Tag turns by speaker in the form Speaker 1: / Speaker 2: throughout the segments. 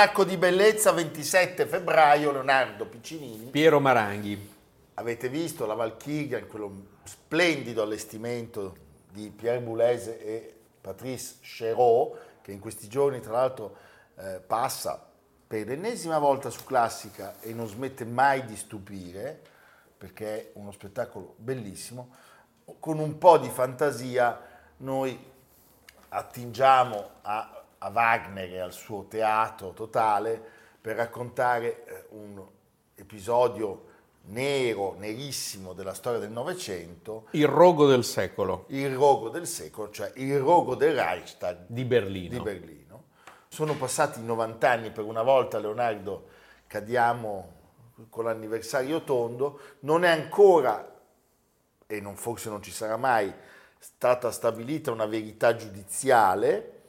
Speaker 1: Almanacco di bellezza 27 febbraio Leonardo Piccinini.
Speaker 2: Piero Maranghi.
Speaker 1: Avete visto la Valchiria in quello splendido allestimento di Pierre Boulez e Patrice Chéreau che in questi giorni tra l'altro eh, passa per l'ennesima volta su Classica e non smette mai di stupire perché è uno spettacolo bellissimo. Con un po' di fantasia noi attingiamo a a Wagner e al suo teatro totale per raccontare eh, un episodio nero, nerissimo della storia del Novecento.
Speaker 2: Il rogo del secolo.
Speaker 1: Il rogo del secolo, cioè il rogo del Reichstag
Speaker 2: di Berlino.
Speaker 1: Di Berlino. Sono passati 90 anni per una volta, Leonardo, cadiamo con l'anniversario tondo, non è ancora, e non, forse non ci sarà mai, stata stabilita una verità giudiziale,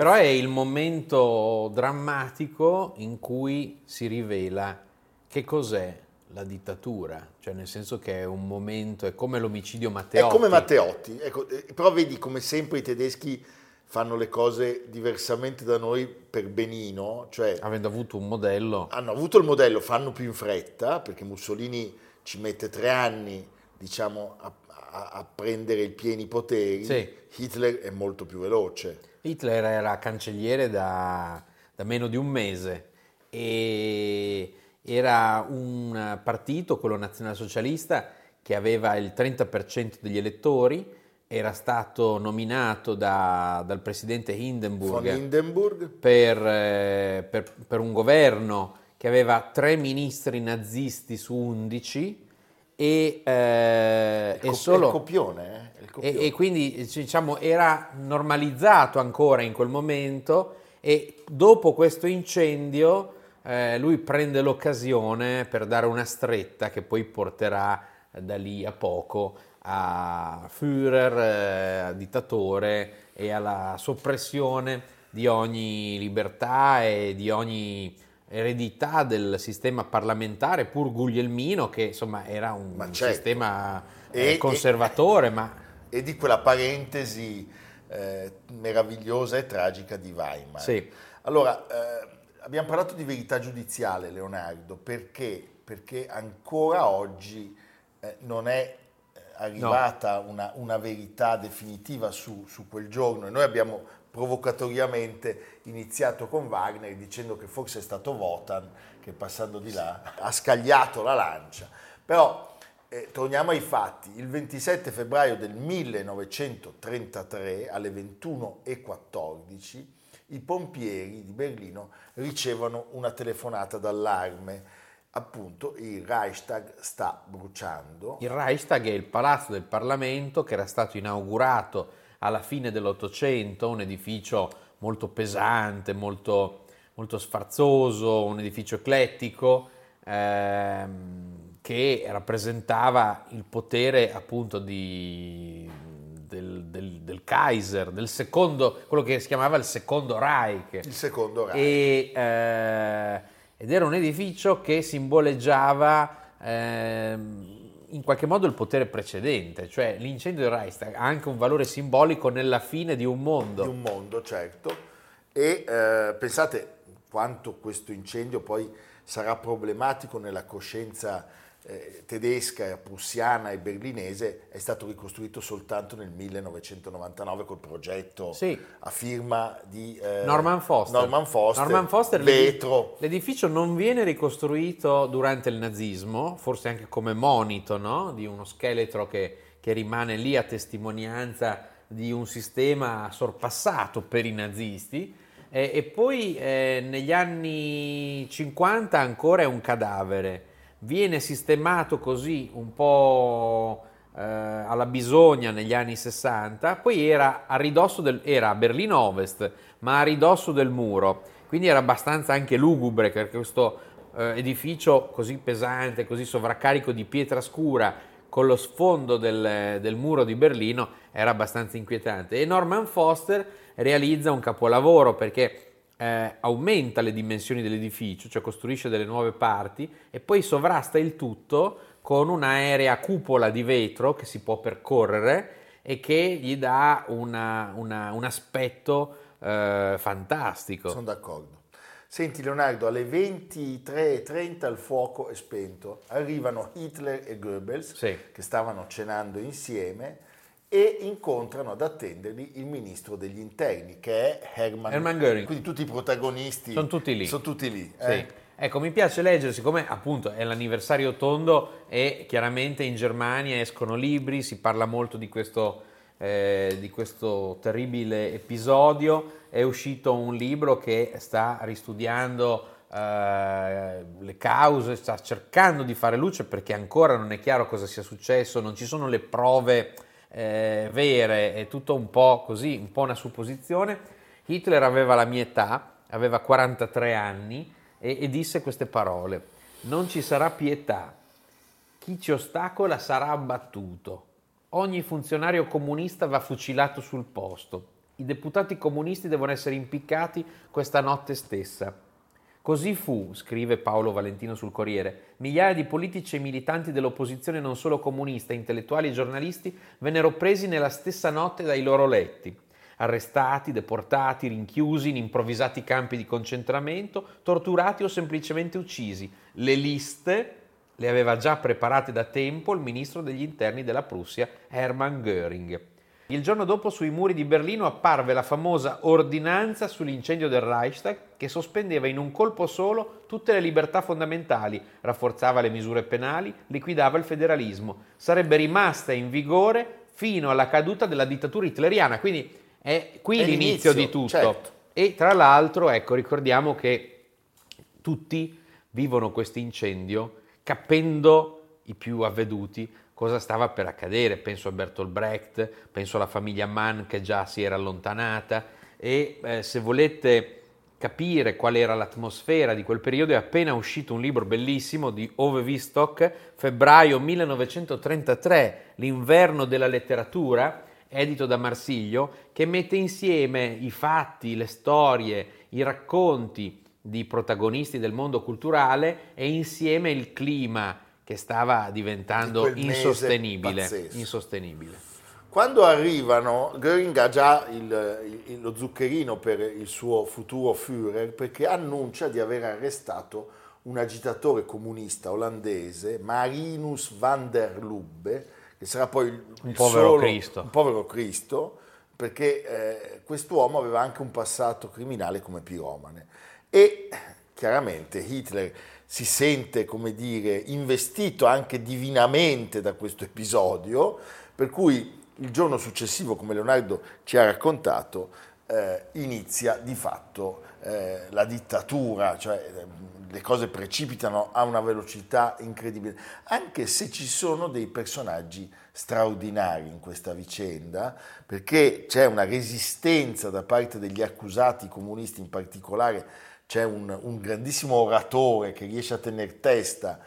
Speaker 2: però è il momento drammatico in cui si rivela che cos'è la dittatura, cioè nel senso che è un momento, è come l'omicidio Matteotti.
Speaker 1: È come Matteotti, ecco, eh, però vedi come sempre i tedeschi fanno le cose diversamente da noi per benino, cioè...
Speaker 2: Avendo avuto un modello.
Speaker 1: Hanno avuto il modello, fanno più in fretta, perché Mussolini ci mette tre anni, diciamo, a, a, a prendere i pieni poteri, sì. Hitler è molto più veloce.
Speaker 2: Hitler era cancelliere da, da meno di un mese e era un partito, quello nazionalsocialista, che aveva il 30% degli elettori, era stato nominato da, dal presidente Hindenburg,
Speaker 1: Hindenburg.
Speaker 2: Per, eh, per, per, un governo che aveva tre ministri nazisti su 11 e, eh,
Speaker 1: e solo... Il copione, eh?
Speaker 2: E, e, quindi diciamo, era normalizzato ancora in quel momento e dopo questo incendio eh, lui prende l'occasione per dare una stretta che poi porterà da lì a poco a Führer, eh, a dittatore e alla soppressione di ogni libertà e di ogni eredità del sistema parlamentare, pur guglielmino, che insomma era un certo. sistema eh, conservatore, e, ma
Speaker 1: e di quella parentesi eh, meravigliosa e tragica di Weimar.
Speaker 2: Sì.
Speaker 1: Allora, eh, abbiamo parlato di verità giudiziale, Leonardo, perché? Perché ancora oggi eh, non è eh, arrivata no. una, una, verità definitiva su, su quel giorno e noi abbiamo provocatoriamente iniziato con Wagner dicendo che forse è stato Wotan che passando di là ha scagliato la lancia. Però eh, torniamo ai fatti. Il 27 febbraio del 1933 alle 21.14 i pompieri di Berlino ricevono una telefonata d'allarme. Appunto, il Reichstag sta bruciando.
Speaker 2: Il Reichstag è il palazzo del Parlamento che era stato inaugurato alla fine dell'Ottocento, un edificio molto pesante, molto, molto sfarzoso, un edificio eclettico. Ehm, che rappresentava il potere appunto di, del, del, del, Kaiser, del secondo, quello che si chiamava il secondo Reich.
Speaker 1: Il secondo Reich.
Speaker 2: E, eh, ed era un edificio che simboleggiava eh, in qualche modo il potere precedente, cioè l'incendio del Reichstag ha anche un valore simbolico nella fine di un mondo.
Speaker 1: Di un mondo, certo. E eh, pensate quanto questo incendio poi sarà problematico nella coscienza eh, tedesca, prussiana e berlinese è stato ricostruito soltanto nel 1999 col progetto
Speaker 2: sì.
Speaker 1: a firma di
Speaker 2: eh, Norman Foster.
Speaker 1: Norman Foster,
Speaker 2: Norman Foster
Speaker 1: vetro.
Speaker 2: L'edificio non viene ricostruito durante il nazismo, forse anche come monito no? di uno scheletro che, che rimane lì a testimonianza di un sistema sorpassato per i nazisti. E, e poi eh, negli anni 50 ancora è un cadavere viene sistemato così un po' eh, alla bisogna negli anni 60, poi era a ridosso del, era a Berlino Ovest, ma a ridosso del muro, quindi era abbastanza anche lugubre perché questo eh, edificio così pesante, così sovraccarico di pietra scura con lo sfondo del, del muro di Berlino era abbastanza inquietante. E Norman Foster realizza un capolavoro perché eh, aumenta le dimensioni dell'edificio, cioè costruisce delle nuove parti e poi sovrasta il tutto con un'aerea cupola di vetro che si può percorrere e che gli dà una, una, un aspetto eh, fantastico.
Speaker 1: Sono d'accordo. Senti Leonardo, alle 23.30 il fuoco è spento, arrivano Hitler e Goebbels
Speaker 2: sì.
Speaker 1: che stavano cenando insieme e incontrano ad attenderli il ministro degli interni che è Hermann,
Speaker 2: Hermann Göring.
Speaker 1: Quindi tutti i protagonisti
Speaker 2: sono tutti lì.
Speaker 1: Sono tutti lì
Speaker 2: sì.
Speaker 1: eh?
Speaker 2: Ecco, mi piace leggere, siccome appunto è l'anniversario tondo e chiaramente in Germania escono libri, si parla molto di questo, eh, di questo terribile episodio, è uscito un libro che sta ristudiando eh, le cause, sta cercando di fare luce perché ancora non è chiaro cosa sia successo, non ci sono le prove eh, vere, è tutto un po' così, un po' una supposizione. Hitler aveva la mia età, aveva 43 anni e, e disse queste parole, non ci sarà pietà, chi ci ostacola sarà abbattuto, ogni funzionario comunista va fucilato sul posto, i deputati comunisti devono essere impiccati questa notte stessa. Così fu, scrive Paolo Valentino sul Corriere, migliaia di politici e militanti dell'opposizione non solo comunista, intellettuali e giornalisti vennero presi nella stessa notte dai loro letti, arrestati, deportati, rinchiusi in improvvisati campi di concentramento, torturati o semplicemente uccisi. Le liste le aveva già preparate da tempo il ministro degli interni della Prussia, Hermann Göring. Il giorno dopo sui muri di Berlino apparve la famosa ordinanza sull'incendio del Reichstag che sospendeva in un colpo solo tutte le libertà fondamentali, rafforzava le misure penali, liquidava il federalismo. Sarebbe rimasta in vigore fino alla caduta della dittatura hitleriana, quindi è qui è l'inizio, l'inizio, di tutto.
Speaker 1: Certo.
Speaker 2: E tra l'altro, ecco, ricordiamo che tutti vivono questo incendio capendo i più avveduti cosa stava per accadere. Penso a Bertolt Brecht, penso alla famiglia Mann che già si era allontanata e eh, se volete capire qual era l'atmosfera di quel periodo è appena uscito un libro bellissimo di Ove Wistock, febbraio 1933, L'inverno della letteratura, edito da Marsiglio, che mette insieme i fatti, le storie, i racconti di protagonisti del mondo culturale e insieme il clima che stava diventando insostenibile, insostenibile.
Speaker 1: Quando arrivano, Göring ha già il, il, lo zuccherino per il suo futuro Führer perché annuncia di aver arrestato un agitatore comunista olandese, Marinus van der Lubbe, che sarà poi il,
Speaker 2: un, povero
Speaker 1: solo,
Speaker 2: Cristo.
Speaker 1: un povero Cristo, perché eh, quest'uomo aveva anche un passato criminale come piromane. E chiaramente Hitler si sente, come dire, investito anche divinamente da questo episodio, per cui il giorno successivo, come Leonardo ci ha raccontato, eh, inizia di fatto eh, la dittatura, cioè eh, le cose precipitano a una velocità incredibile, anche se ci sono dei personaggi straordinari in questa vicenda, perché c'è una resistenza da parte degli accusati comunisti in particolare c'è un, un grandissimo oratore che riesce a tenere testa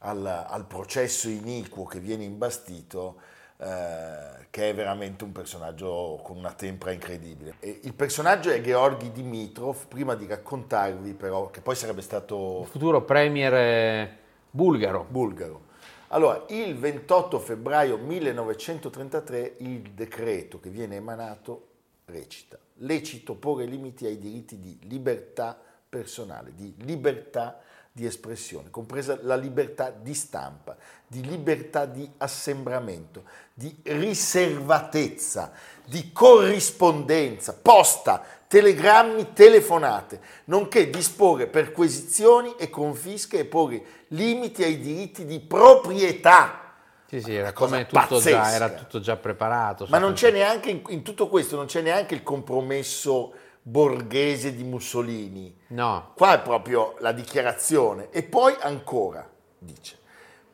Speaker 1: al, al processo iniquo che viene imbastito, eh, che è veramente un personaggio con una tempra incredibile. E il personaggio è Georgi Dimitrov, prima di raccontarvi però, che poi sarebbe stato...
Speaker 2: Il futuro premier eh, bulgaro.
Speaker 1: Bulgaro. Allora, il 28 febbraio 1933 il decreto che viene emanato recita lecito porre limiti ai diritti di libertà personale, di libertà di espressione, compresa la libertà di stampa, di libertà di assembramento, di riservatezza, di corrispondenza, posta, telegrammi, telefonate, nonché disporre perquisizioni e confische e porre limiti ai diritti di proprietà.
Speaker 2: Sì, sì, era come tutto già, era tutto già preparato.
Speaker 1: Ma non c'è neanche, in, in tutto questo, non c'è neanche il compromesso borghese di Mussolini.
Speaker 2: No.
Speaker 1: Qua è proprio la dichiarazione. E poi ancora, dice,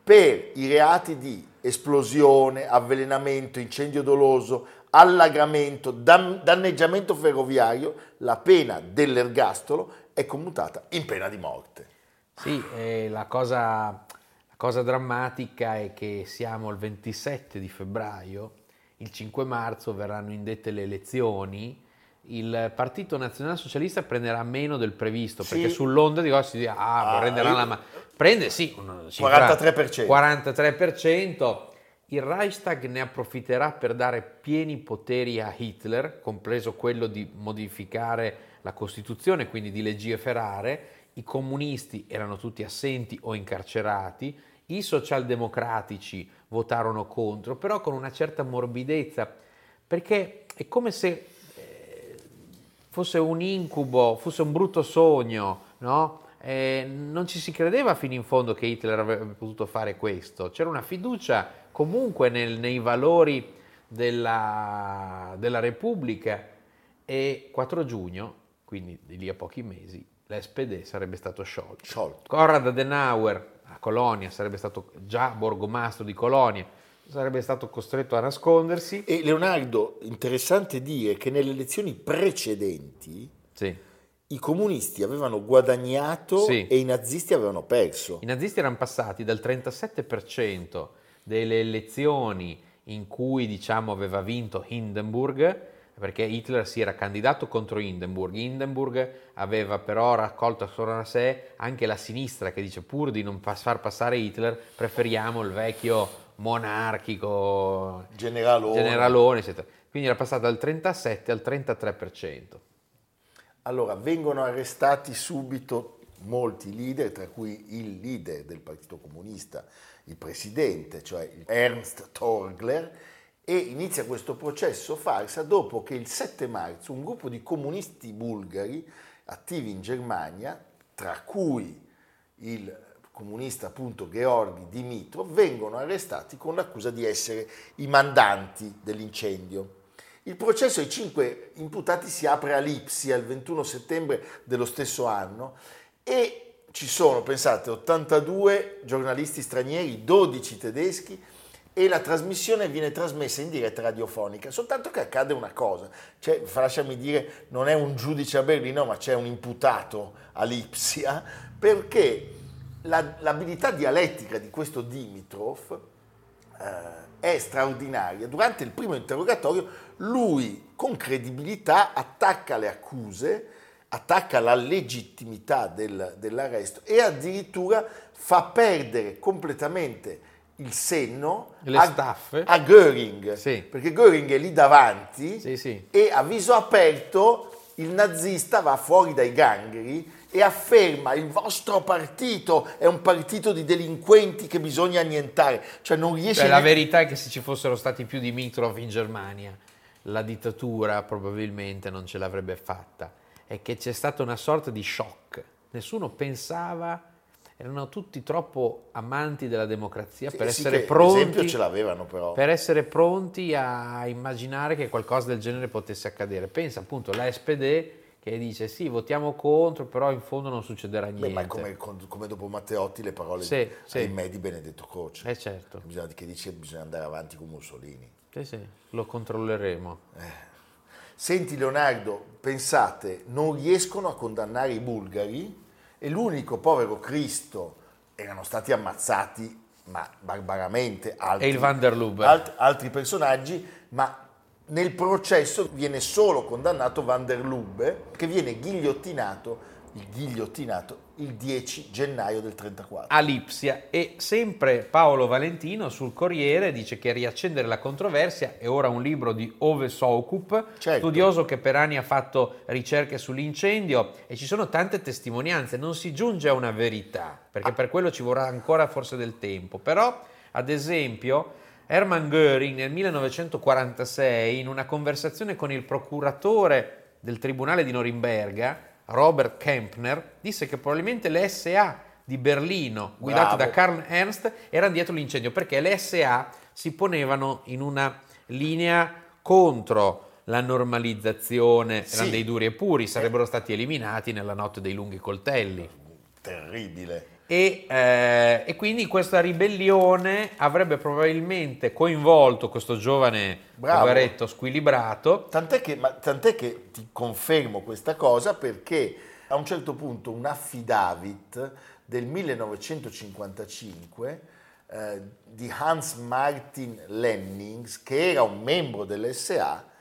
Speaker 1: per i reati di esplosione, avvelenamento, incendio doloso, allagamento, danneggiamento ferroviario, la pena dell'ergastolo è commutata in pena di morte.
Speaker 2: Sì, eh, la, cosa, la cosa drammatica è che siamo il 27 di febbraio, il 5 marzo verranno indette le elezioni il Partito Nazionale Socialista prenderà meno del previsto, sì. perché sull'onda di oggi si dice, ah, ah prenderà la mano. Prende sì,
Speaker 1: 43%.
Speaker 2: 43%. Il Reichstag ne approfitterà per dare pieni poteri a Hitler, compreso quello di modificare la Costituzione, quindi di legiferare. I comunisti erano tutti assenti o incarcerati, i socialdemocratici votarono contro, però con una certa morbidezza, perché è come se fosse un incubo, fosse un brutto sogno, no? Eh, non ci si credeva fino in fondo che Hitler avrebbe potuto fare questo. C'era una fiducia comunque nel, nei valori della, della, Repubblica e 4 giugno, quindi di lì a pochi mesi, l'SPD sarebbe stato sciolto.
Speaker 1: sciolto.
Speaker 2: Konrad Adenauer a Colonia sarebbe stato già borgomastro di Colonia, sarebbe stato costretto a nascondersi.
Speaker 1: E Leonardo, interessante dire che nelle elezioni precedenti
Speaker 2: sì.
Speaker 1: i comunisti avevano guadagnato sì. e i nazisti avevano perso.
Speaker 2: I nazisti erano passati dal 37% delle elezioni in cui diciamo, aveva vinto Hindenburg, perché Hitler si era candidato contro Hindenburg. Hindenburg aveva però raccolto attorno a sé anche la sinistra che dice pur di non far passare Hitler preferiamo il vecchio monarchico,
Speaker 1: generalone.
Speaker 2: generalone, eccetera. Quindi era passato dal 37 al 33%.
Speaker 1: Allora, vengono arrestati subito molti leader, tra cui il leader del Partito Comunista, il presidente, cioè Ernst Torgler, e inizia questo processo farsa dopo che il 7 marzo un gruppo di comunisti bulgari attivi in Germania, tra cui il comunista appunto Georgi Dimitrov, vengono arrestati con l'accusa di essere i mandanti dell'incendio. Il processo ai cinque imputati si apre a Lipsia il 21 settembre dello stesso anno e ci sono, pensate, 82 giornalisti stranieri, 12 tedeschi e la trasmissione viene trasmessa in diretta radiofonica, soltanto che accade una cosa, cioè, lasciami dire, non è un giudice a Berlino, ma c'è un imputato a Lipsia, perché la, l'abilità dialettica di questo Dimitrov eh, è straordinaria. Durante il primo interrogatorio lui con credibilità attacca le accuse, attacca la legittimità del, dell'arresto e addirittura fa perdere completamente il senno
Speaker 2: a,
Speaker 1: a, Göring,
Speaker 2: sì.
Speaker 1: perché Göring è lì davanti
Speaker 2: sì, sì.
Speaker 1: e a viso aperto il nazista va fuori dai gangheri e afferma il vostro partito è un partito di delinquenti che bisogna annientare. Cioè non riesce
Speaker 2: Beh, la verità è che se ci fossero stati più Dimitrov in Germania, la dittatura probabilmente non ce l'avrebbe fatta. È che c'è stata una sorta di shock. Nessuno pensava, erano tutti troppo amanti della democrazia sì, per sì essere pronti.
Speaker 1: ce l'avevano però.
Speaker 2: Per essere pronti a immaginare che qualcosa del genere potesse accadere. Pensa appunto alla SPD che dice sì, votiamo contro, però in fondo non succederà niente. Beh,
Speaker 1: ma come, come, dopo Matteotti le parole sì, sì. ai me di Benedetto Croce.
Speaker 2: Eh certo.
Speaker 1: Bisogna, che dice che bisogna andare avanti con Mussolini.
Speaker 2: Sì, sì, lo controlleremo.
Speaker 1: Eh. Senti Leonardo, pensate, non riescono a condannare i bulgari e l'unico povero Cristo erano stati ammazzati ma barbaramente altri,
Speaker 2: e il Van der Lubbe.
Speaker 1: alt- altri personaggi, ma nel processo viene solo condannato Van der Lubbe che viene ghigliottinato, il ghigliottinato il 10 gennaio del 34.
Speaker 2: a Lipsia e sempre Paolo Valentino sul Corriere dice che riaccendere la controversia è ora un libro di Ove Soukup,
Speaker 1: Certo.
Speaker 2: studioso che per anni ha fatto ricerche sull'incendio e ci sono tante testimonianze, non si giunge a una verità, perché per quello ci vorrà ancora forse del tempo, però ad esempio Hermann Göring nel 1946 in una conversazione con il procuratore del tribunale di Norimberga, Robert Kempner, disse che probabilmente le SA di Berlino, guidate da Karl Ernst, erano dietro l'incendio perché le SA si ponevano in una linea contro la normalizzazione,
Speaker 1: Sì.
Speaker 2: erano dei duri e puri, sarebbero stati eliminati nella notte dei lunghi coltelli.
Speaker 1: Terribile.
Speaker 2: E, eh, e quindi questa ribellione avrebbe probabilmente coinvolto questo giovane
Speaker 1: Bravo.
Speaker 2: poveretto squilibrato.
Speaker 1: Tant'è che, ma tant'è che ti confermo questa cosa perché a un certo punto un affidavit del 1955 eh, di Hans Martin Lennings, che era un membro dell'SA,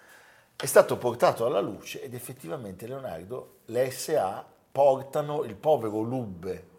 Speaker 1: è stato portato alla luce ed effettivamente Leonardo, le SA portano il povero Lubbe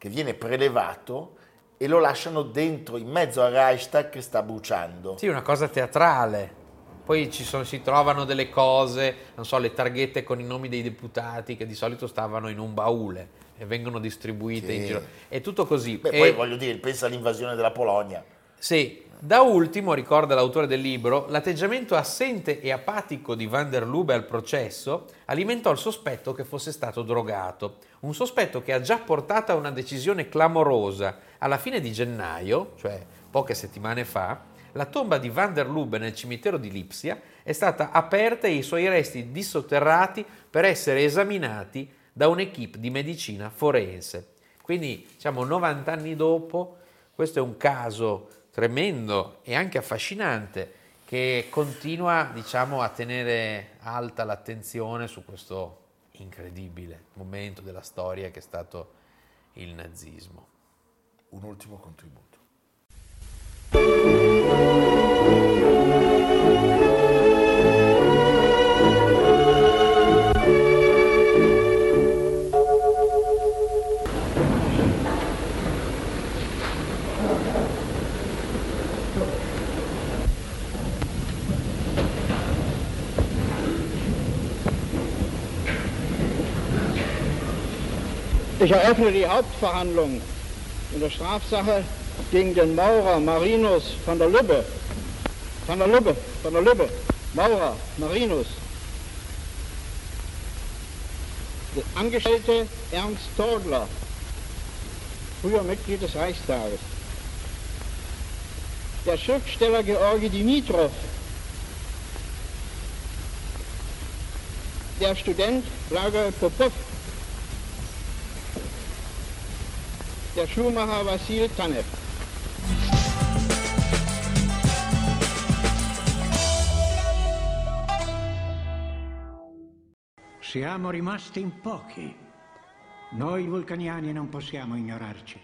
Speaker 1: che viene prelevato e lo lasciano dentro, in mezzo al Reichstag che sta bruciando.
Speaker 2: Sì, una cosa teatrale. Poi ci sono- si trovano delle cose, non so, le targhette con i nomi dei deputati che di solito stavano in un baule e vengono distribuite
Speaker 1: Sì.
Speaker 2: in giro. È tutto così.
Speaker 1: Beh,
Speaker 2: E-
Speaker 1: poi voglio dire, pensa all'invasione della Polonia.
Speaker 2: Sì, da ultimo, ricorda l'autore del libro, l'atteggiamento assente e apatico di Van der Lubbe al processo alimentò il sospetto che fosse stato drogato, un sospetto che ha già portato a una decisione clamorosa. Alla fine di gennaio, cioè poche settimane fa, la tomba di Van der Lubbe nel cimitero di Lipsia è stata aperta e i suoi resti dissotterrati per essere esaminati da un'equipe di medicina forense. Quindi, diciamo, 90 anni dopo, questo è un caso tremendo e anche affascinante che continua, diciamo, a tenere alta l'attenzione su questo incredibile momento della storia che è stato il nazismo.
Speaker 1: Un ultimo contributo.
Speaker 3: Ich eröffne die Hauptverhandlung in der Strafsache gegen den Maurer Marinus von der Lübbe. Von der Lübbe, von der Lübbe. Maurer Marinus. Der Angestellte Ernst Todler, früher Mitglied des Reichstages. Der Schriftsteller Georgi Dimitrov. Der Student Lager Popov. Der Schuhmacher Vassil Tanev.
Speaker 4: Siamo rimasti in pochi. Noi vulcaniani non possiamo ignorarci.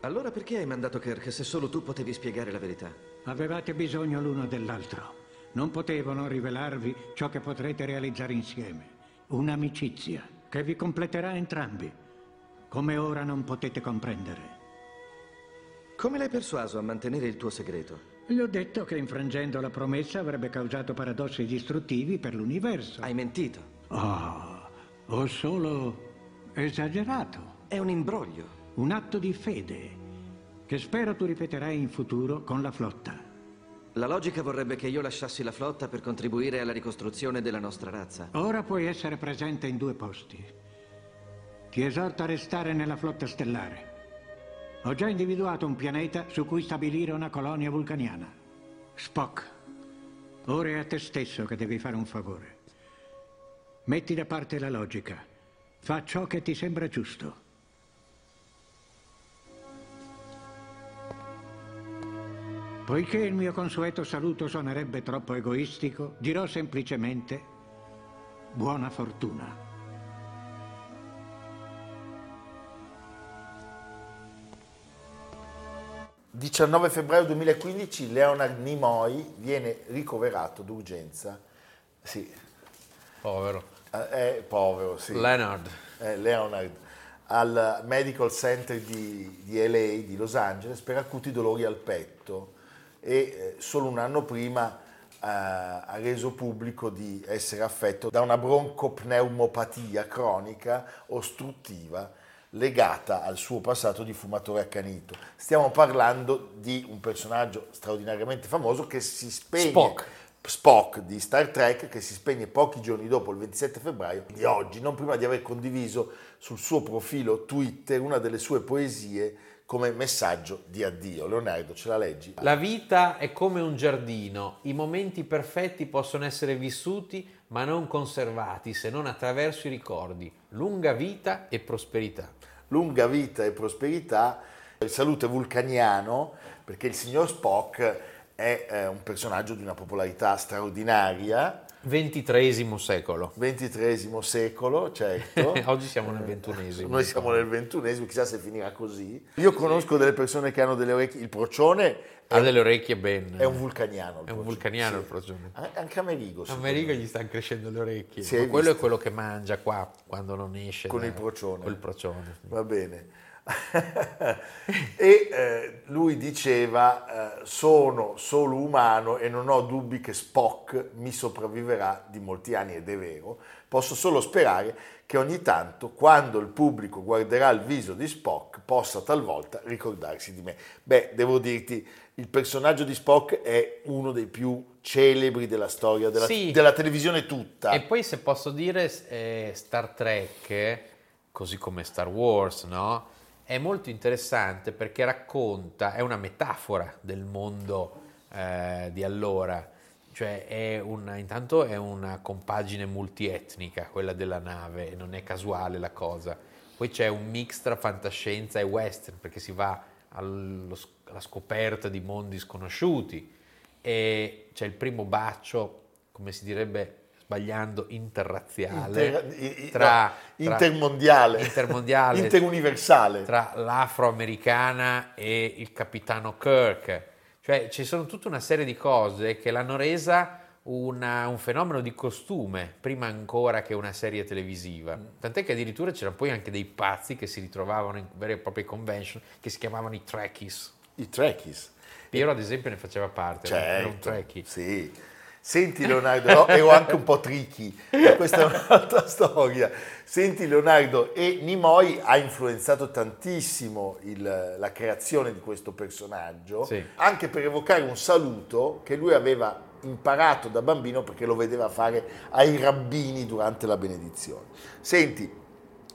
Speaker 5: Allora perché hai mandato Kirk se solo tu potevi spiegare la verità?
Speaker 4: Avevate bisogno l'uno dell'altro. Non potevano rivelarvi ciò che potrete realizzare insieme. Un'amicizia che vi completerà entrambi, come ora non potete comprendere.
Speaker 5: Come l'hai persuaso a mantenere il tuo segreto?
Speaker 4: Gli ho detto che infrangendo la promessa avrebbe causato paradossi distruttivi per l'universo.
Speaker 5: Hai mentito.
Speaker 4: Oh, ho solo esagerato.
Speaker 5: È un imbroglio.
Speaker 4: Un atto di fede che spero tu ripeterai in futuro con la flotta.
Speaker 5: La logica vorrebbe che io lasciassi la flotta per contribuire alla ricostruzione della nostra razza.
Speaker 4: Ora puoi essere presente in due posti. Ti esorto a restare nella flotta stellare. Ho già individuato un pianeta su cui stabilire una colonia vulcaniana. Spock, ora è a te stesso che devi fare un favore. Metti da parte la logica. Fa ciò che ti sembra giusto. Poiché il mio consueto saluto suonerebbe troppo egoistico, dirò semplicemente buona fortuna.
Speaker 1: 19 febbraio 2015 Leonard Nimoy viene ricoverato d'urgenza. Sì,
Speaker 2: Povero.
Speaker 1: eh, è povero, sì.
Speaker 2: Leonard.
Speaker 1: eh, Leonard al Medical Center di, di LA, di Los Angeles, per acuti dolori al petto e eh, solo un anno prima eh, ha reso pubblico di essere affetto da una broncopneumopatia cronica ostruttiva legata al suo passato di fumatore accanito. Stiamo parlando di un personaggio straordinariamente famoso che si spegne
Speaker 2: Spock.
Speaker 1: Spock di Star Trek che si spegne pochi giorni dopo il 27 febbraio di oggi, non prima di aver condiviso sul suo profilo Twitter una delle sue poesie come messaggio di addio. Leonardo, ce la leggi?
Speaker 2: La vita è come un giardino, i momenti perfetti possono essere vissuti ma non conservati se non attraverso i ricordi. Lunga vita e prosperità.
Speaker 1: Lunga vita e prosperità. Il saluto è vulcaniano perché il signor Spock è eh, un personaggio di una popolarità straordinaria,
Speaker 2: XXIII secolo.
Speaker 1: XXIII secolo, certo.
Speaker 2: Oggi siamo nel ventunesimo.
Speaker 1: Noi siamo nel ventunesimo, chissà se finirà così. Io conosco delle persone che hanno delle orecchie, il procione
Speaker 2: Ha delle orecchie ben...
Speaker 1: è un vulcaniano. il
Speaker 2: È un vulcaniano
Speaker 1: sì.
Speaker 2: il procione.
Speaker 1: An- Anche Amerigo.
Speaker 2: Amerigo
Speaker 1: me.
Speaker 2: gli stanno crescendo le orecchie. Quello
Speaker 1: visto?
Speaker 2: è quello che mangia qua quando non esce.
Speaker 1: Con
Speaker 2: da-
Speaker 1: il procione.
Speaker 2: Col procione.
Speaker 1: Va bene. e eh, lui diceva, eh, sono solo umano e non ho dubbi che Spock mi sopravviverà di molti anni ed è vero. Posso solo sperare che ogni tanto, quando il pubblico guarderà il viso di Spock, possa talvolta ricordarsi di me. Beh, devo dirti, il personaggio di Spock è uno dei più celebri della storia della,
Speaker 2: Sì.
Speaker 1: della televisione tutta.
Speaker 2: E poi se posso dire eh, Star Trek, così come Star Wars, no? È molto interessante perché racconta, è una metafora del mondo eh, di allora. Cioè è una, intanto è una compagine multietnica, quella della nave, non è casuale la cosa. Poi c'è un mix tra fantascienza e western, perché si va allo alla scoperta di mondi sconosciuti e c'è il primo bacio, come si direbbe sbagliando, interrazziale
Speaker 1: Inter- i- i-
Speaker 2: tra,
Speaker 1: no,
Speaker 2: tra-
Speaker 1: intermondiale,
Speaker 2: intermondiale
Speaker 1: interuniversale.
Speaker 2: tra l'afroamericana e il capitano Kirk. Cioè ci sono tutta una serie di cose che l'hanno resa una- un fenomeno di costume, prima ancora che una serie televisiva. Tant'è che addirittura c'erano poi anche dei pazzi che si ritrovavano in vere e proprie convention che si chiamavano i Trekkies.
Speaker 1: I Trekkies.
Speaker 2: Piero ad esempio ne faceva parte, era- era un
Speaker 1: Certo,
Speaker 2: Trekkie.
Speaker 1: sì. Senti Leonardo, no, ero anche un po' tricky, ma questa è un'altra storia. Senti Leonardo, e Nimoy ha influenzato tantissimo il- la creazione di questo personaggio,
Speaker 2: Sì.
Speaker 1: anche per evocare un saluto che lui aveva imparato da bambino perché lo vedeva fare ai rabbini durante la benedizione. Senti,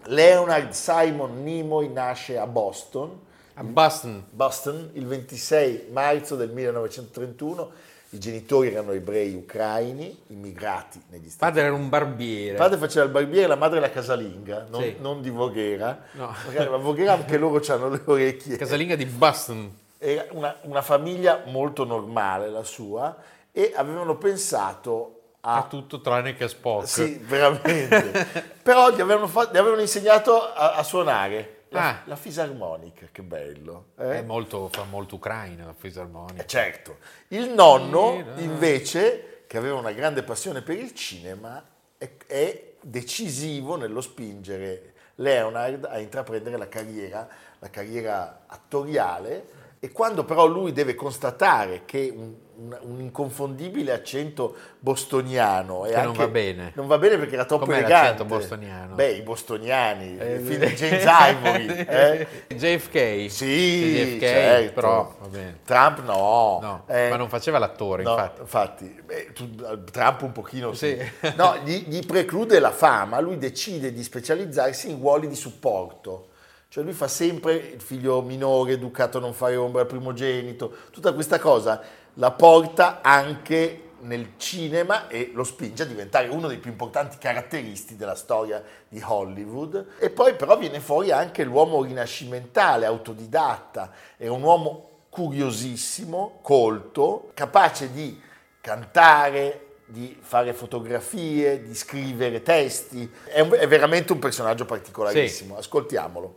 Speaker 1: Leonard Simon Nimoy nasce a Boston,
Speaker 2: A Boston.
Speaker 1: Boston il 26 marzo del 1931. I genitori erano ebrei ucraini, immigrati negli Stati
Speaker 2: Padre era un barbiere.
Speaker 1: Il padre faceva il barbiere, la madre la casalinga, non,
Speaker 2: Sì.
Speaker 1: non di Voghera.
Speaker 2: No.
Speaker 1: La Voghera anche loro hanno le orecchie.
Speaker 2: Casalinga di Boston.
Speaker 1: Era una, una famiglia molto normale la sua e avevano pensato
Speaker 2: Fa
Speaker 1: a...
Speaker 2: tutto tranne che Spock.
Speaker 1: Ah. Sì, veramente. Però gli avevano, fa- gli avevano insegnato a, a suonare la,
Speaker 2: Ah.
Speaker 1: la fisarmonica, che bello. eh?
Speaker 2: È molto, fa molto ucraina la fisarmonica.
Speaker 1: Eh, certo. Il nonno, invece, che aveva una grande passione per il cinema, è, è decisivo nello spingere Leonard a intraprendere la carriera, la carriera attoriale e quando però lui deve constatare che un, un- un inconfondibile accento bostoniano e
Speaker 2: Che non
Speaker 1: anche-
Speaker 2: va bene.
Speaker 1: non va bene perché era troppo
Speaker 2: Com'è
Speaker 1: elegante
Speaker 2: l'accento bostoniano?
Speaker 1: beh i bostoniani
Speaker 2: Eh,
Speaker 1: il film di James Ivory eh?
Speaker 2: JFK.
Speaker 1: Sì,
Speaker 2: JFK,
Speaker 1: certo.
Speaker 2: però va bene.
Speaker 1: Trump no,
Speaker 2: No,
Speaker 1: Eh,
Speaker 2: ma non faceva l'attore,
Speaker 1: no,
Speaker 2: infatti.
Speaker 1: beh, tu- Trump un pochino sì.
Speaker 2: Sì.
Speaker 1: No, gli, gli preclude la fama, lui decide di specializzarsi in ruoli di supporto. Cioè lui fa sempre il figlio minore, educato a non fare ombra al primogenito, tutta questa cosa la porta anche nel cinema e lo spinge a diventare uno dei più importanti caratteristi della storia di Hollywood. E poi però viene fuori anche l'uomo rinascimentale, autodidatta, era un uomo curiosissimo, colto, capace di cantare, di fare fotografie, di scrivere testi. È, un- è veramente un personaggio particolarissimo. Ascoltiamolo.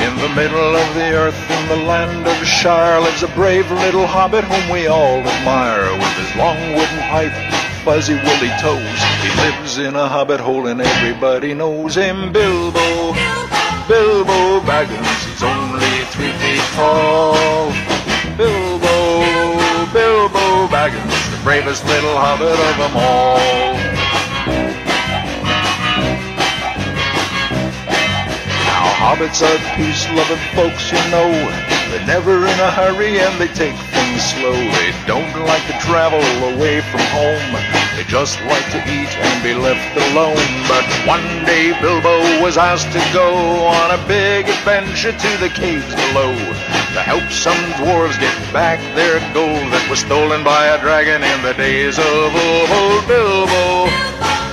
Speaker 6: In the middle of the earth, in the land of Shire, lives a brave little hobbit whom we all admire. With his long wooden pipe, fuzzy woolly toes, he lives in a hobbit hole and everybody knows him. Bilbo, Bilbo Baggins, he's only three feet tall. Bilbo, Bilbo Baggins, the bravest little hobbit of them all. Hobbits are peace-loving folks, you know. They're never in a hurry and they take things slow. They don't like to travel away from home. They just like to eat and be left alone. But one day Bilbo was asked to go on a big adventure to the caves below to help some dwarves get back their gold that was stolen by a dragon in the days of old. Bilbo,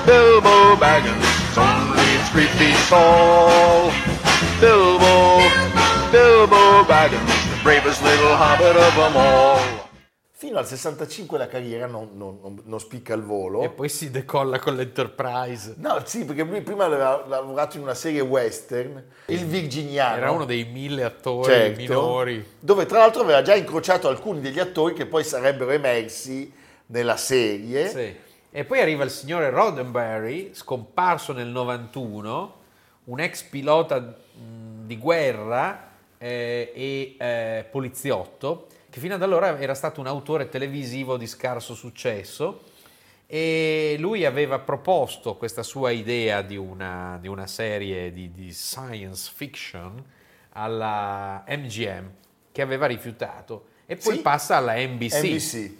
Speaker 6: Bilbo Baggins, only three feet tall. Bilbo, Bilbo Baggins, the bravest little hobbit of them all.
Speaker 1: Fino al 65 la carriera non, non- non- non spicca al volo.
Speaker 2: E poi si decolla con l'Enterprise.
Speaker 1: No, sì, perché lui prima aveva lavorato in una serie western, Il Virginiano.
Speaker 2: Era uno dei mille attori
Speaker 1: Certo,
Speaker 2: minori.
Speaker 1: Dove tra l'altro aveva già incrociato alcuni degli attori che poi sarebbero emersi nella serie.
Speaker 2: Sì. E poi arriva il signore Roddenberry, scomparso nel 91, un ex pilota mh, di guerra eh, e eh, poliziotto, che fino ad allora era stato un autore televisivo di scarso successo e lui aveva proposto questa sua idea di una, di una serie di, di science fiction alla MGM che aveva rifiutato e poi
Speaker 1: Sì.
Speaker 2: passa alla NBC.
Speaker 1: NBC.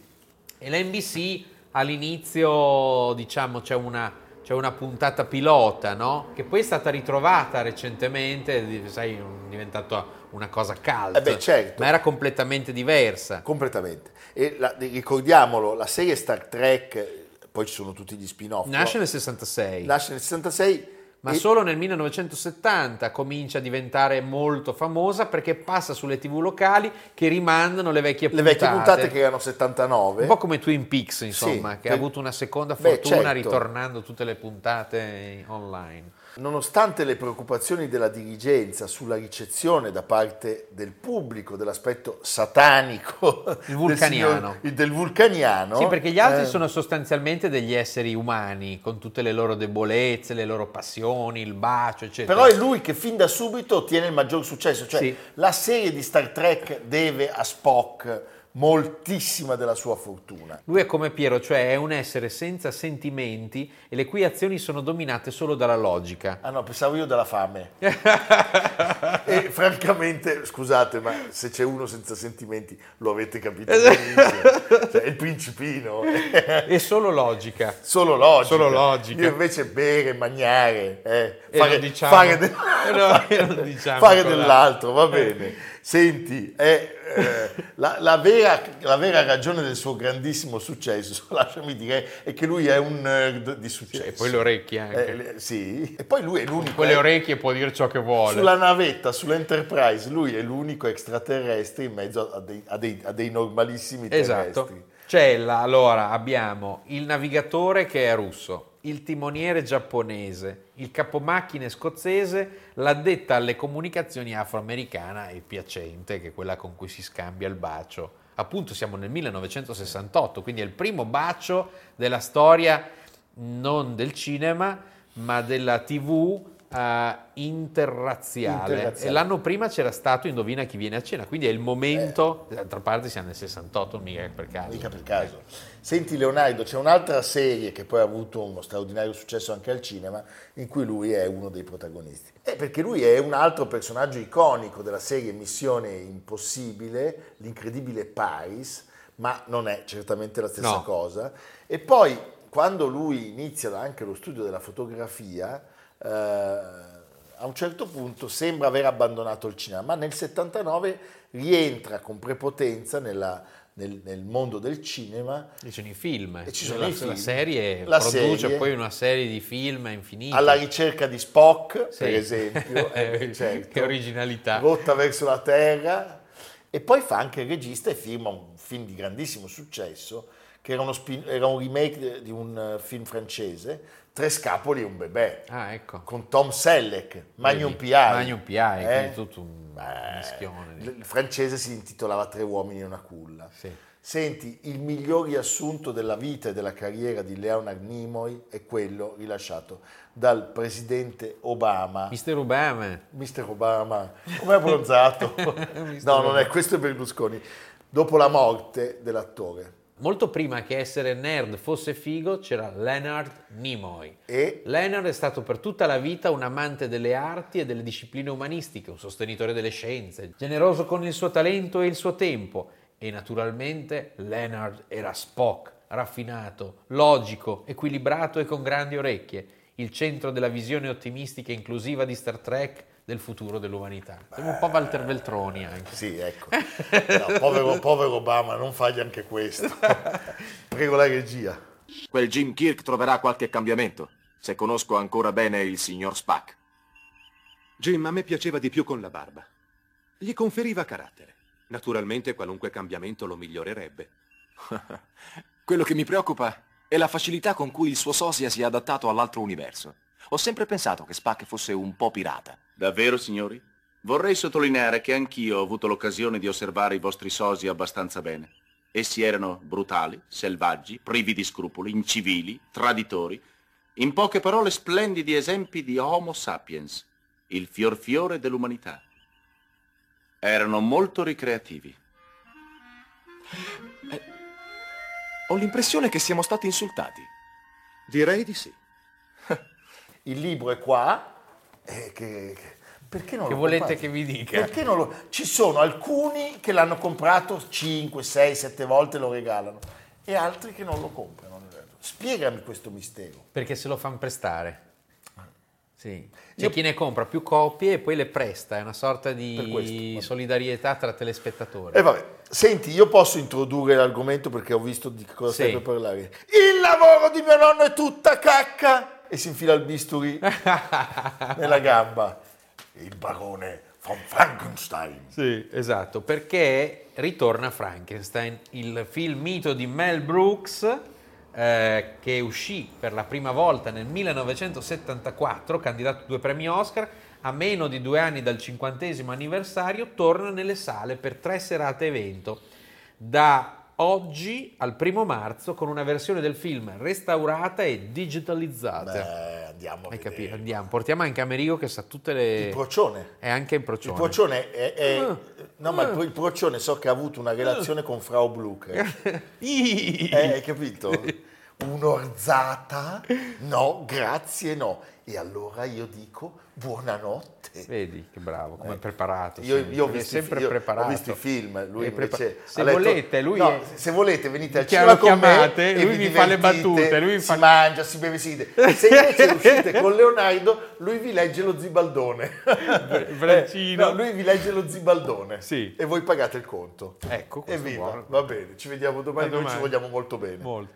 Speaker 2: E la NBC all'inizio, diciamo, c'è una, c'è una puntata pilota, no? Che poi è stata ritrovata recentemente, sai, è diventata una cosa cult.
Speaker 1: Eh beh, certo.
Speaker 2: Ma era completamente diversa.
Speaker 1: Completamente. E la- ricordiamolo, la serie Star Trek, poi ci sono tutti gli spin-off.
Speaker 2: Nasce
Speaker 1: no?
Speaker 2: nel 66.
Speaker 1: Nasce nel 66.
Speaker 2: Ma
Speaker 1: e-
Speaker 2: solo nel 1970 comincia a diventare molto famosa perché passa sulle tv locali che rimandano le vecchie
Speaker 1: le
Speaker 2: puntate.
Speaker 1: vecchie puntate che erano 79.
Speaker 2: Un po' come Twin Peaks, insomma,
Speaker 1: Sì,
Speaker 2: che
Speaker 1: che-
Speaker 2: ha avuto una seconda
Speaker 1: Beh,
Speaker 2: fortuna
Speaker 1: certo.
Speaker 2: ritornando tutte le puntate online.
Speaker 1: Nonostante le preoccupazioni della dirigenza sulla ricezione da parte del pubblico dell'aspetto satanico
Speaker 2: Il vulcaniano.
Speaker 1: del, signor- del vulcaniano,
Speaker 2: Sì, perché gli altri
Speaker 1: eh,
Speaker 2: sono sostanzialmente degli esseri umani, con tutte le loro debolezze, le loro passioni, il bacio, eccetera.
Speaker 1: Però è lui che fin da subito ottiene il maggior successo, cioè
Speaker 2: Sì.
Speaker 1: la serie di Star Trek deve a Spock moltissima della sua fortuna.
Speaker 2: Lui è come Piero, cioè è un essere senza sentimenti e le cui azioni sono dominate solo dalla logica.
Speaker 1: Ah no, pensavo io della fame. e francamente, scusate, ma se c'è uno senza sentimenti lo avete capito benissimo. Cioè, è il principino.
Speaker 2: È solo logica.
Speaker 1: Solo logica.
Speaker 2: Solo logica.
Speaker 1: Io invece bere, mangiare, eh,
Speaker 2: E
Speaker 1: fare,
Speaker 2: diciamo-
Speaker 1: fare del-
Speaker 2: e no, e diciamo
Speaker 1: fare dell'altro, va bene. Senti, è, eh, la, la vera, la vera ragione del suo grandissimo successo, lasciami dire, è che lui è un nerd di successo.
Speaker 2: E poi le orecchie anche.
Speaker 1: Eh, sì, e poi lui è l'unico...
Speaker 2: Con le
Speaker 1: eh,
Speaker 2: orecchie può dire ciò che vuole.
Speaker 1: sulla navetta, sull'Enterprise, lui è l'unico extraterrestre in mezzo a dei, a dei- a dei normalissimi terrestri.
Speaker 2: Esatto. C'è la, allora abbiamo il navigatore che è russo, il timoniere giapponese, il capomacchine scozzese, l'addetta alle comunicazioni afroamericana e piacente, che è quella con cui si scambia il bacio. Appunto siamo nel 1968, quindi è il primo bacio della storia non del cinema, ma della TV eh, interrazziale.
Speaker 1: Interrazziale.
Speaker 2: E l'anno prima c'era stato Indovina chi viene a cena, quindi è il momento, d'altra parte siamo nel 68, mica per caso.
Speaker 1: Mica per caso. Senti Leonardo, c'è un'altra serie che poi ha avuto uno straordinario successo anche al cinema, in cui lui è uno dei protagonisti. Eh, perché lui è un altro personaggio iconico della serie Missione Impossibile, l'incredibile Paris, ma non è certamente la stessa
Speaker 2: No.
Speaker 1: cosa. E poi, quando lui inizia anche lo studio della fotografia, eh, a un certo punto sembra aver abbandonato il cinema, ma nel 79 rientra con prepotenza nella- nel, nel mondo del cinema
Speaker 2: Ci sono i film,
Speaker 1: E ci sono
Speaker 2: la,
Speaker 1: i film.
Speaker 2: la serie
Speaker 1: La
Speaker 2: produce
Speaker 1: serie.
Speaker 2: poi una serie di film infiniti.
Speaker 1: alla ricerca di Spock,
Speaker 2: Sì.
Speaker 1: per esempio, eh, certo.
Speaker 2: che originalità.
Speaker 1: rotta verso la Terra, e poi fa anche il regista e firma un film di grandissimo successo, che era, uno spin- era un remake di un eh, film francese, Tre scapoli e un bebè.
Speaker 2: Ah, ecco.
Speaker 1: Con Tom Selleck, Magnum? PI.
Speaker 2: Magnum PI,
Speaker 1: Eh?
Speaker 2: tutto un mischione. lì.
Speaker 1: Il francese si intitolava Tre uomini e una culla.
Speaker 2: Sì.
Speaker 1: Senti, il miglior riassunto della vita e della carriera di Leonard Nimoy è quello rilasciato dal presidente Obama.
Speaker 2: Mister Obama.
Speaker 1: Mister Obama, come è bronzato? no, non è, questo è Berlusconi. Dopo la morte dell'attore.
Speaker 2: Molto prima che essere nerd fosse figo c'era Leonard Nimoy.
Speaker 1: E
Speaker 2: Leonard è stato per tutta la vita un amante delle arti e delle discipline umanistiche, un sostenitore delle scienze, generoso con il suo talento e il suo tempo. E naturalmente Leonard era Spock, raffinato, logico, equilibrato e con grandi orecchie, il centro della visione ottimistica e inclusiva di Star Trek del futuro dell'umanità. Siamo un po' Walter Veltroni anche.
Speaker 1: sì, ecco. No, povero, povero Obama, non fagli anche questo. Prego la regia.
Speaker 7: Quel Jim Kirk troverà qualche cambiamento, se conosco ancora bene il signor Spack.
Speaker 8: Jim a me piaceva di più con la barba. Gli conferiva carattere. Naturalmente qualunque cambiamento lo migliorerebbe.
Speaker 7: Quello che mi preoccupa è la facilità con cui il suo sosia si è adattato all'altro universo. Ho sempre pensato che Spack fosse un po' pirata.
Speaker 9: Davvero, signori? Vorrei sottolineare che anch'io ho avuto l'occasione di osservare i vostri sosi abbastanza bene. Essi erano brutali, selvaggi, privi di scrupoli, incivili, traditori. In poche parole, splendidi esempi di Homo sapiens, il fior fiore dell'umanità. Erano molto ricreativi.
Speaker 7: Ho l'impressione che siamo stati insultati.
Speaker 8: Direi di sì.
Speaker 1: Il libro è qua. Eh, che, perché non
Speaker 2: Che volete
Speaker 1: comprate?
Speaker 2: che vi dica?
Speaker 1: Perché non lo... Ci sono alcuni che l'hanno comprato 5, 6, 7 volte e lo regalano e altri che non lo comprano. Spiegami questo mistero.
Speaker 2: Perché se lo fanno prestare. Sì. C'è chi ne compra più copie e poi le presta, è una sorta
Speaker 1: questo,
Speaker 2: di
Speaker 1: vabbè.
Speaker 2: solidarietà tra telespettatori.
Speaker 1: E vabbè, senti, io posso introdurre l'argomento perché ho visto di cosa
Speaker 2: Sì.
Speaker 1: stai per parlare. Il lavoro di mio nonno è tutta cacca! E si infila il bisturi nella gamba. Il barone von Frankenstein.
Speaker 2: Sì, esatto, perché ritorna Frankenstein, il film mito di Mel Brooks eh, che uscì per la prima volta nel 1974, candidato a due premi Oscar, a meno di due anni dal cinquantesimo anniversario, torna nelle sale per tre serate evento. Da oggi al primo marzo con una versione del film restaurata e digitalizzata.
Speaker 1: Beh, andiamo a
Speaker 2: Hai capito? Andiamo, portiamo anche Amerigo che sa tutte le...
Speaker 1: Il procione.
Speaker 2: È anche in
Speaker 1: Il
Speaker 2: procione.
Speaker 1: procione è... è-
Speaker 2: Ah.
Speaker 1: No, ma il il procione so che ha avuto una relazione con Frau Blucher. Eh, hai capito? Un'orzata? No, grazie, no. E allora io dico buonanotte.
Speaker 2: Vedi che bravo, come è preparato.
Speaker 1: Io, io ho, visto,
Speaker 2: sempre
Speaker 1: io
Speaker 2: preparato.
Speaker 1: ho visto i film, lui
Speaker 2: È prepa-
Speaker 1: invece
Speaker 2: Se
Speaker 1: letto-
Speaker 2: volete, lui
Speaker 1: No,
Speaker 2: è-
Speaker 1: se volete venite al cinema con
Speaker 2: chiamate,
Speaker 1: e
Speaker 2: lui
Speaker 1: vi
Speaker 2: mi fa le battute, lui mi
Speaker 1: si
Speaker 2: fa-
Speaker 1: mangia, si beve, si ride. Se invece uscite con Leonardo, lui vi legge lo zibaldone.
Speaker 2: braccino.
Speaker 1: Eh, no, lui vi legge lo zibaldone.
Speaker 2: Sì.
Speaker 1: E voi pagate il conto.
Speaker 2: Ecco, questo
Speaker 1: Evviva, va bene, ci vediamo domani,
Speaker 2: A
Speaker 1: noi ci
Speaker 2: domani.
Speaker 1: vogliamo molto bene.
Speaker 2: Molto.